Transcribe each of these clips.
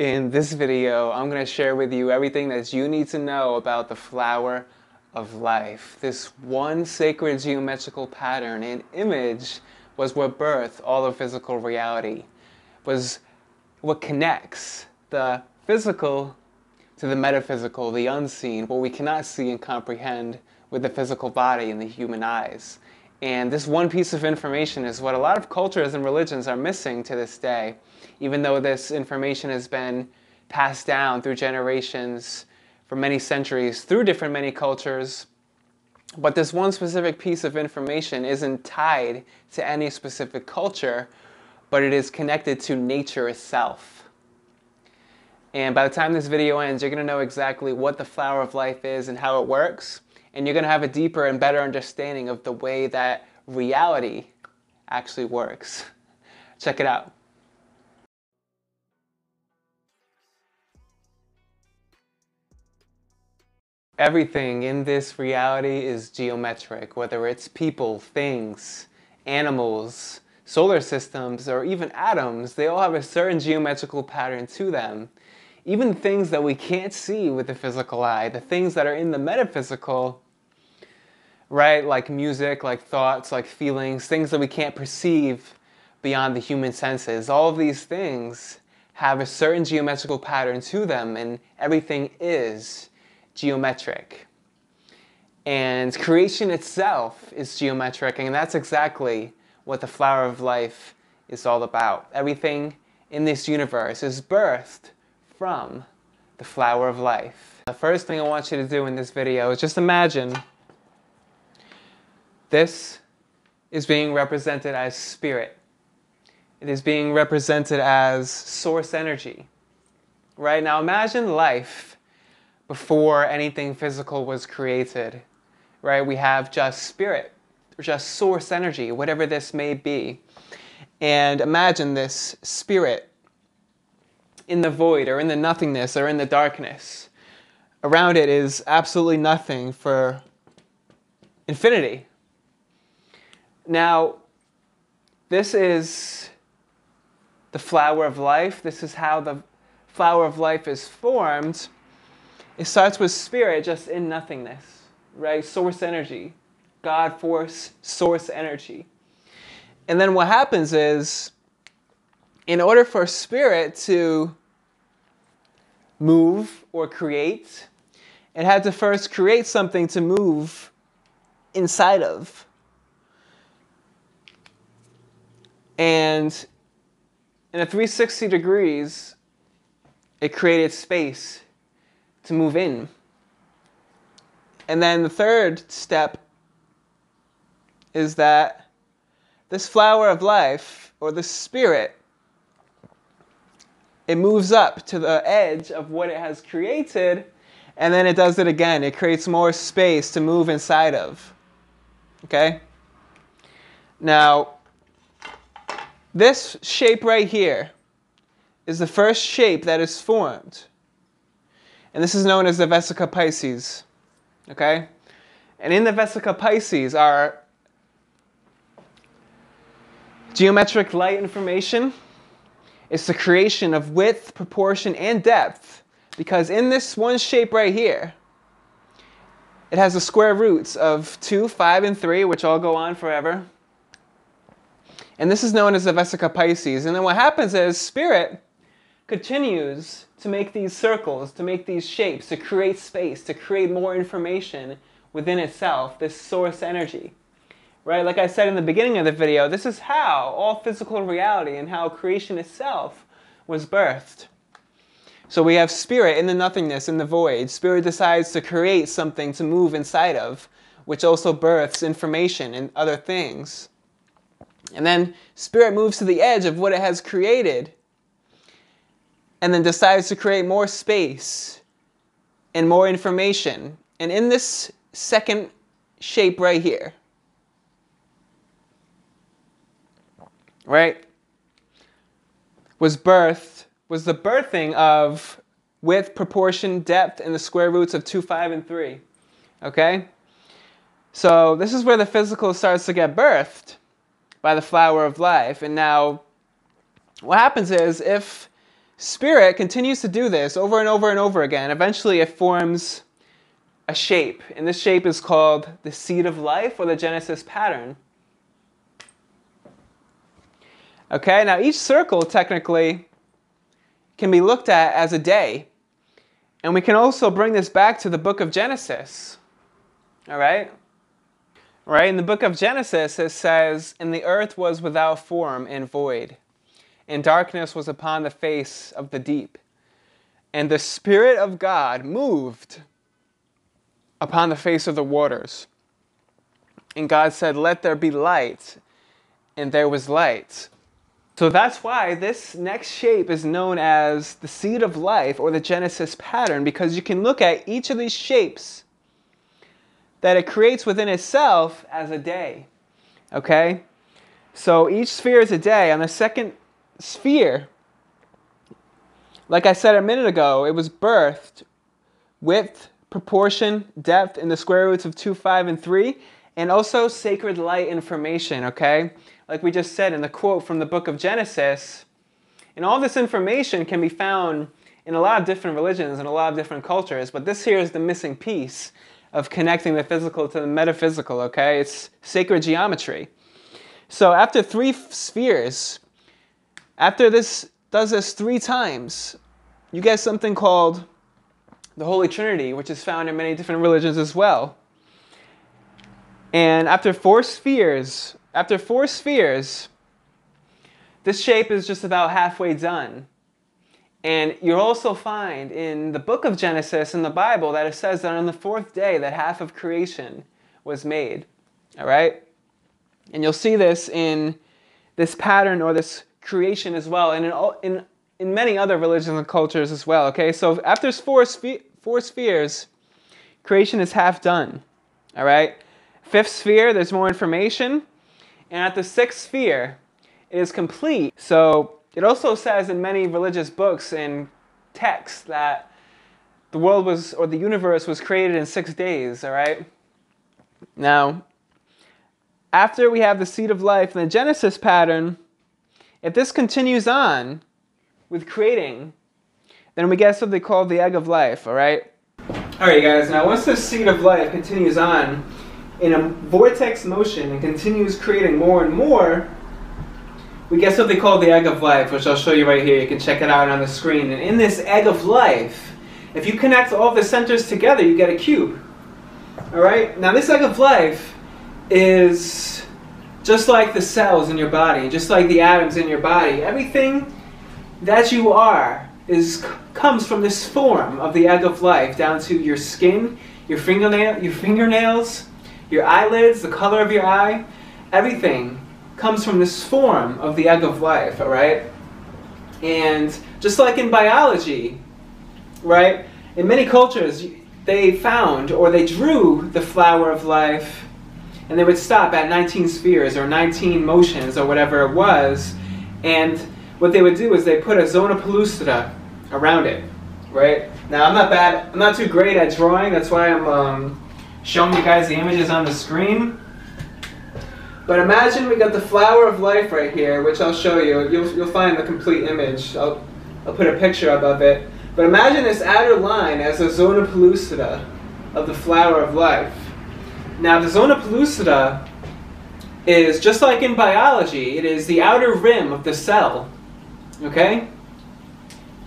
In this video, I'm going to share with you everything that you need to know about the flower of life. This one sacred geometrical pattern and image was what birthed all of physical reality, was what connects the physical to the metaphysical, the unseen, what we cannot see and comprehend with the physical body and the human eyes. And this one piece of information is what a lot of cultures and religions are missing to this day, even though this information has been passed down through generations for many centuries through different many cultures. But this one specific piece of information isn't tied to any specific culture, but it is connected to nature itself. And by the time this video ends, you're to know exactly what the flower of life is and how it works and you're going to have a deeper and better understanding of the way that reality actually works. Check it out. Everything in this reality is geometric, whether it's people, things, animals, solar systems, or even atoms, they all have a certain geometrical pattern to them. Even things that we can't see with the physical eye, the things that are in the metaphysical, right? Like music, like thoughts, like feelings, things that we can't perceive beyond the human senses. All of these things have a certain geometrical pattern to them, and everything is geometric. And creation itself is geometric, and that's exactly what the flower of life is all about. Everything in this universe is birthed from the flower of life. The first thing I want you to do in this video is just imagine this is being represented as spirit. It is being represented as source energy. Right? Now imagine life before anything physical was created. Right? We have just spirit, or just source energy, whatever this may be. And imagine this spirit in the void or in the nothingness or in the darkness. Around it is absolutely nothing for infinity. Now, this is the flower of life. This is how the flower of life is formed. It starts with spirit, just in nothingness, right? Source energy, God force, source energy. And then what happens is, in order for spirit to move or create, it had to first create something to move inside of. And in a 360 degrees, it created space to move in. And then the third step is that this flower of life, or the spirit, it moves up to the edge of what it has created, and then it does it again. It creates more space to move inside of. Okay? Now, this shape right here is the first shape that is formed. And this is known as the Vesica Piscis. Okay? And in the Vesica Piscis are geometric light information. It's the creation of width, proportion, and depth. Because in this one shape right here, it has the square roots of 2, 5, and 3, which all go on forever. And this is known as the Vesica Piscis. And then what happens is spirit continues to make these circles, to make these shapes, to create space, to create more information within itself, this source energy. Right? Like I said in the beginning of the video, this is how all physical reality and how creation itself was birthed. So we have spirit in the nothingness, in the void. Spirit decides to create something to move inside of, which also births information and other things. And then spirit moves to the edge of what it has created and then decides to create more space and more information. And in this second shape right here, right, was birth, was the birthing of width, proportion, depth, and the square roots of 2, 5, and 3. Okay? So this is where the physical starts to get birthed by the flower of life. And now, what happens is if spirit continues to do this over and over and over again. Eventually, it forms a shape, and this shape is called the seed of life or the Genesis pattern. Okay, now each circle technically can be looked at as a day. And we can also bring this back to the book of Genesis. All right? Right? In the book of Genesis, it says, And the earth was without form and void, and darkness was upon the face of the deep. And the Spirit of God moved upon the face of the waters. And God said, Let there be light. And there was light. So that's why this next shape is known as the seed of life or the Genesis pattern because you can look at each of these shapes that it creates within itself as a day. Okay? So each sphere is a day. On the second sphere, like I said a minute ago, it was birthed width, proportion, depth in the square roots of 2, 5, and 3, and also sacred light information, okay? like we just said in the quote from the book of Genesis. And all this information can be found in a lot of different religions and a lot of different cultures, but this here is the missing piece of connecting the physical to the metaphysical, okay? It's sacred geometry. So after three spheres, after this does this three times, you get something called the Holy Trinity, which is found in many different religions as well. And after four spheres, after four spheres, this shape is just about halfway done. And you'll also find in the book of Genesis in the Bible that it says that on the fourth day that half of creation was made. All right? And you'll see this in this pattern or this creation as well, and in, in, in many other religions and cultures as well. Okay? So after four, four spheres, creation is half done. All right? Fifth sphere, there's more information. And at the sixth sphere, it is complete. So it also says in many religious books and texts that the world was, or the universe was created in six days, all right? Now, after we have the seed of life and the Genesis pattern, if this continues on with creating, then we get something called the egg of life, all right? All right, guys, now once the seed of life continues on, in a vortex motion and continues creating more and more, we get something called the egg of life, which I'll show you right here. You can check it out on the screen. And in this egg of life, if you connect all the centers together, you get a cube. All right? Now, this egg of life is just like the cells in your body, just like the atoms in your body. Everything that you are is comes from this form of the egg of life, down to your skin, your fingernail, your fingernails, your eyelids, the color of your eye, everything comes from this form of the egg of life, all right? And just like in biology, right? In many cultures, they found or they drew the flower of life and they would stop at 19 spheres or 19 motions or whatever it was. And what they would do is they put a zona pellucida around it, right? Now, I'm not bad, I'm not too great at drawing, that's why I'm um, showing you guys the images on the screen. But imagine we got the flower of life right here, which I'll show you. You'll, you'll find the complete image. I'll, I'll put a picture above it. But imagine this outer line as a zona pellucida of the flower of life. Now, the zona pellucida is just like in biology, it is the outer rim of the cell. Okay?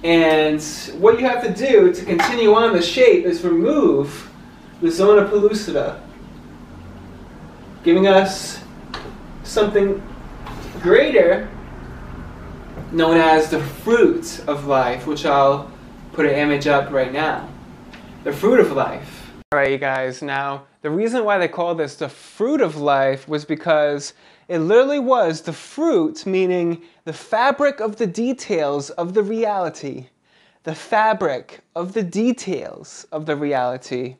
And what you have to do to continue on the shape is remove the zona pellucida, giving us something greater known as the fruit of life, which I'll put an image up right now. The fruit of life. All right, you guys, now the reason why they call this the fruit of life was because it literally was the fruit, meaning the fabric of the details of the reality. The fabric of the details of the reality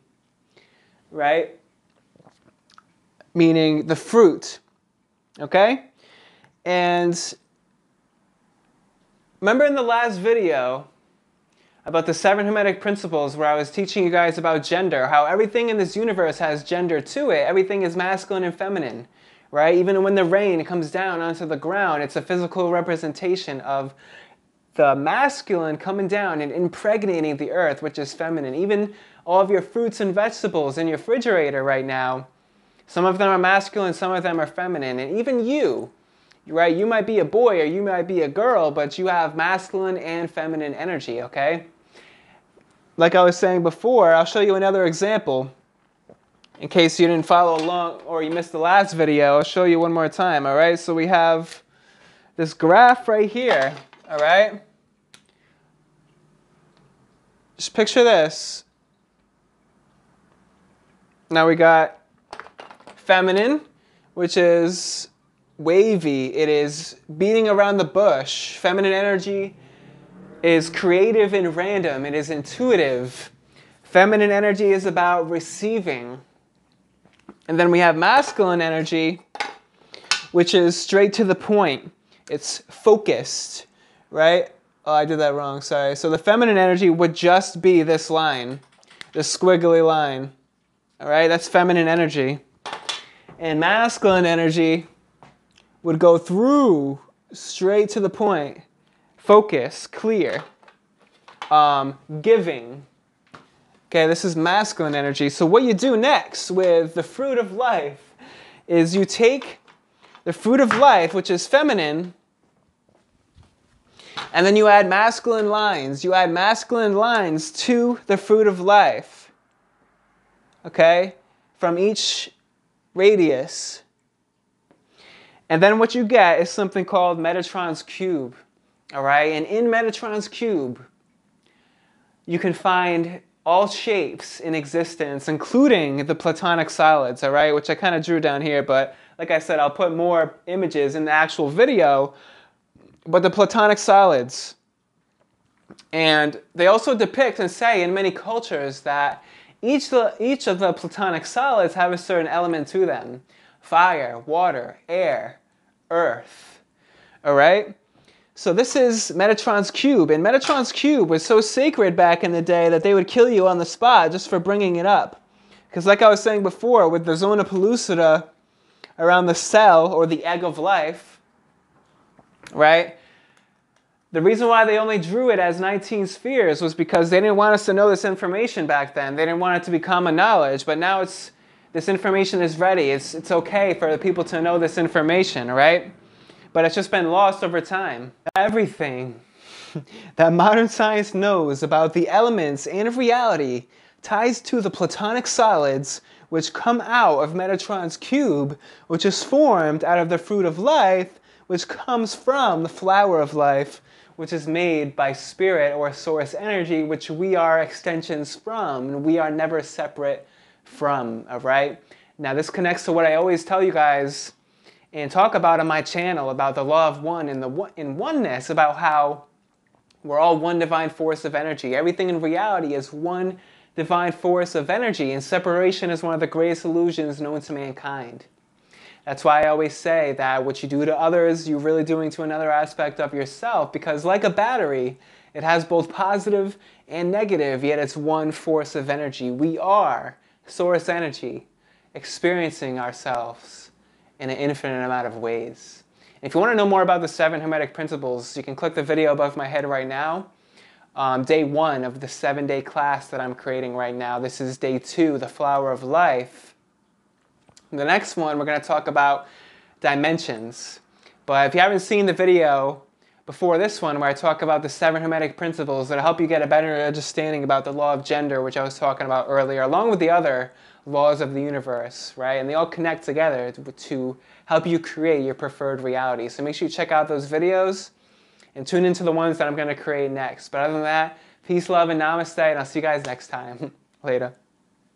right? Meaning the fruit. Okay? And remember in the last video about the seven hermetic principles where I was teaching you guys about gender, how everything in this universe has gender to it. Everything is masculine and feminine, right? Even when the rain comes down onto the ground, it's a physical representation of the masculine coming down and impregnating the earth, which is feminine. Even all of your fruits and vegetables in your refrigerator right now, some of them are masculine, some of them are feminine. And even you, right? You might be a boy or you might be a girl, but you have masculine and feminine energy, okay? Like I was saying before, I'll show you another example. In case you didn't follow along or you missed the last video, I'll show you one more time, all right? So we have this graph right here, all right? Just picture this. Now we got feminine, which is wavy, it is beating around the bush. Feminine energy is creative and random, it is intuitive. Feminine energy is about receiving. And then we have masculine energy, which is straight to the point. It's focused, right? Oh, I did that wrong, sorry. So the feminine energy would just be this line, this squiggly line. All right, that's feminine energy. And masculine energy would go through straight to the point, focus, clear, um, giving. Okay, this is masculine energy. So, what you do next with the fruit of life is you take the fruit of life, which is feminine, and then you add masculine lines. You add masculine lines to the fruit of life. Okay? From each radius. And then what you get is something called Metatron's cube. All right? And in Metatron's cube, you can find all shapes in existence, including the platonic solids, all right? Which I kind of drew down here, but like I said, I'll put more images in the actual video. But the platonic solids, and they also depict and say in many cultures that each, each of the platonic solids have a certain element to them fire, water, air, earth. All right? So this is Metatron's cube, and Metatron's cube was so sacred back in the day that they would kill you on the spot just for bringing it up. Because like I was saying before, with the zona pellucida around the cell or the egg of life, right? The reason why they only drew it as 19 spheres was because they didn't want us to know this information back then. They didn't want it to become a knowledge, but now it's this information is ready. It's, it's okay for the people to know this information, right? But it's just been lost over time. Everything that modern science knows about the elements and of reality ties to the platonic solids which come out of Metatron's cube, which is formed out of the fruit of life, which comes from the flower of life, which is made by spirit or source energy, which we are extensions from. We are never separate from, all right? Now, this connects to what I always tell you guys and talk about on my channel about the law of one and the in oneness, about how we're all one divine force of energy. Everything in reality is one divine force of energy, and separation is one of the greatest illusions known to mankind. That's why I always say that what you do to others, you're really doing to another aspect of yourself, because like a battery, it has both positive and negative, yet it's one force of energy. We are source energy, experiencing ourselves in an infinite amount of ways. If you want to know more about the seven Hermetic principles, you can click the video above my head right now. Um, day one of the seven day class that I'm creating right now. This is day two, the flower of life. The next one, we're going to talk about dimensions. But if you haven't seen the video before this one, where I talk about the seven hermetic principles that'll help you get a better understanding about the law of gender, which I was talking about earlier, along with the other laws of the universe, right? And they all connect together to, help you create your preferred reality. So make sure you check out those videos and tune into the ones that I'm going to create next. But other than that, peace, love, and namaste, and I'll see you guys next time. Later.